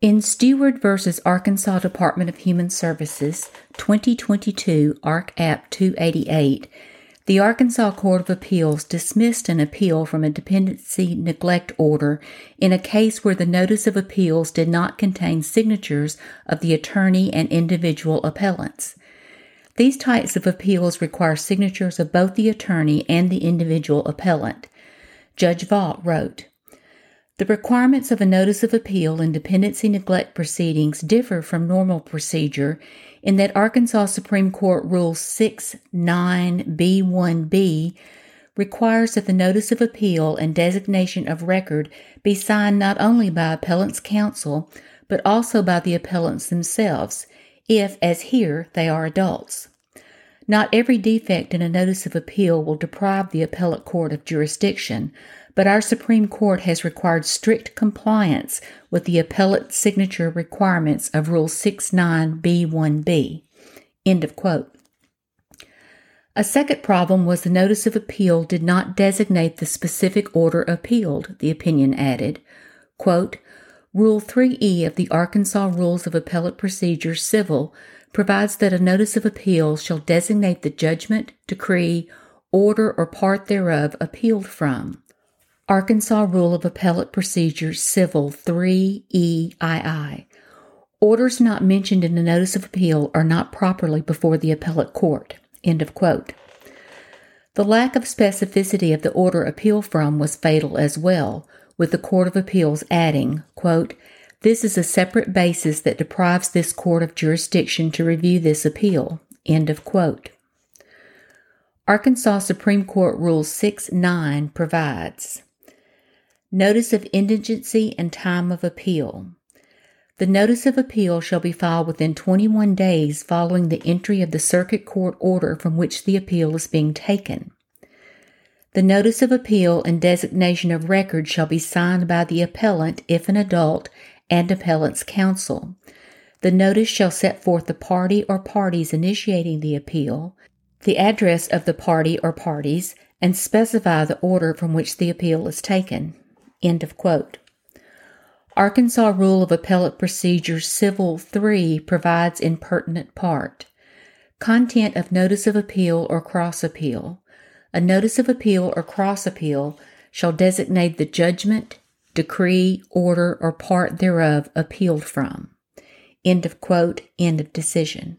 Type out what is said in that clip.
In Stewart v. Arkansas Department of Human Services, 2022 Ark App 288, the Arkansas Court of Appeals dismissed an appeal from a dependency neglect order in a case where the notice of appeals did not contain signatures of the attorney and individual appellants. These types of appeals require signatures of both the attorney and the individual appellant. Judge Vaught wrote, the requirements of a notice of appeal in dependency neglect proceedings differ from normal procedure in that Arkansas Supreme Court Rule 69B1B requires that the notice of appeal and designation of record be signed not only by appellant's counsel, but also by the appellants themselves, if, as here, they are adults. Not every defect in a notice of appeal will deprive the appellate court of jurisdiction, but our Supreme Court has required strict compliance with the appellate signature requirements of Rule 69B1B. End of quote. A second problem was the notice of appeal did not designate the specific order appealed, the opinion added. Quote, Rule 3E of the Arkansas Rules of Appellate Procedure Civil provides that a notice of appeal shall designate the judgment, decree, order, or part thereof appealed from. Arkansas Rule of Appellate Procedure Civil 3EII. Orders not mentioned in the notice of appeal are not properly before the appellate court. End of quote. The lack of specificity of the order appealed from was fatal as well, with the Court of Appeals adding, quote, This is a separate basis that deprives this court of jurisdiction to review this appeal. End of quote. Arkansas Supreme Court Rule 6 9 provides Notice of indigency and time of appeal. The notice of appeal shall be filed within 21 days following the entry of the circuit court order from which the appeal is being taken. The notice of appeal and designation of record shall be signed by the appellant if an adult and appellant's counsel. The notice shall set forth the party or parties initiating the appeal, the address of the party or parties, and specify the order from which the appeal is taken. End of quote. Arkansas Rule of Appellate Procedure Civil 3 provides in pertinent part content of notice of appeal or cross appeal. A notice of appeal or cross appeal shall designate the judgment, decree, order, or part thereof appealed from. End of quote, end of decision.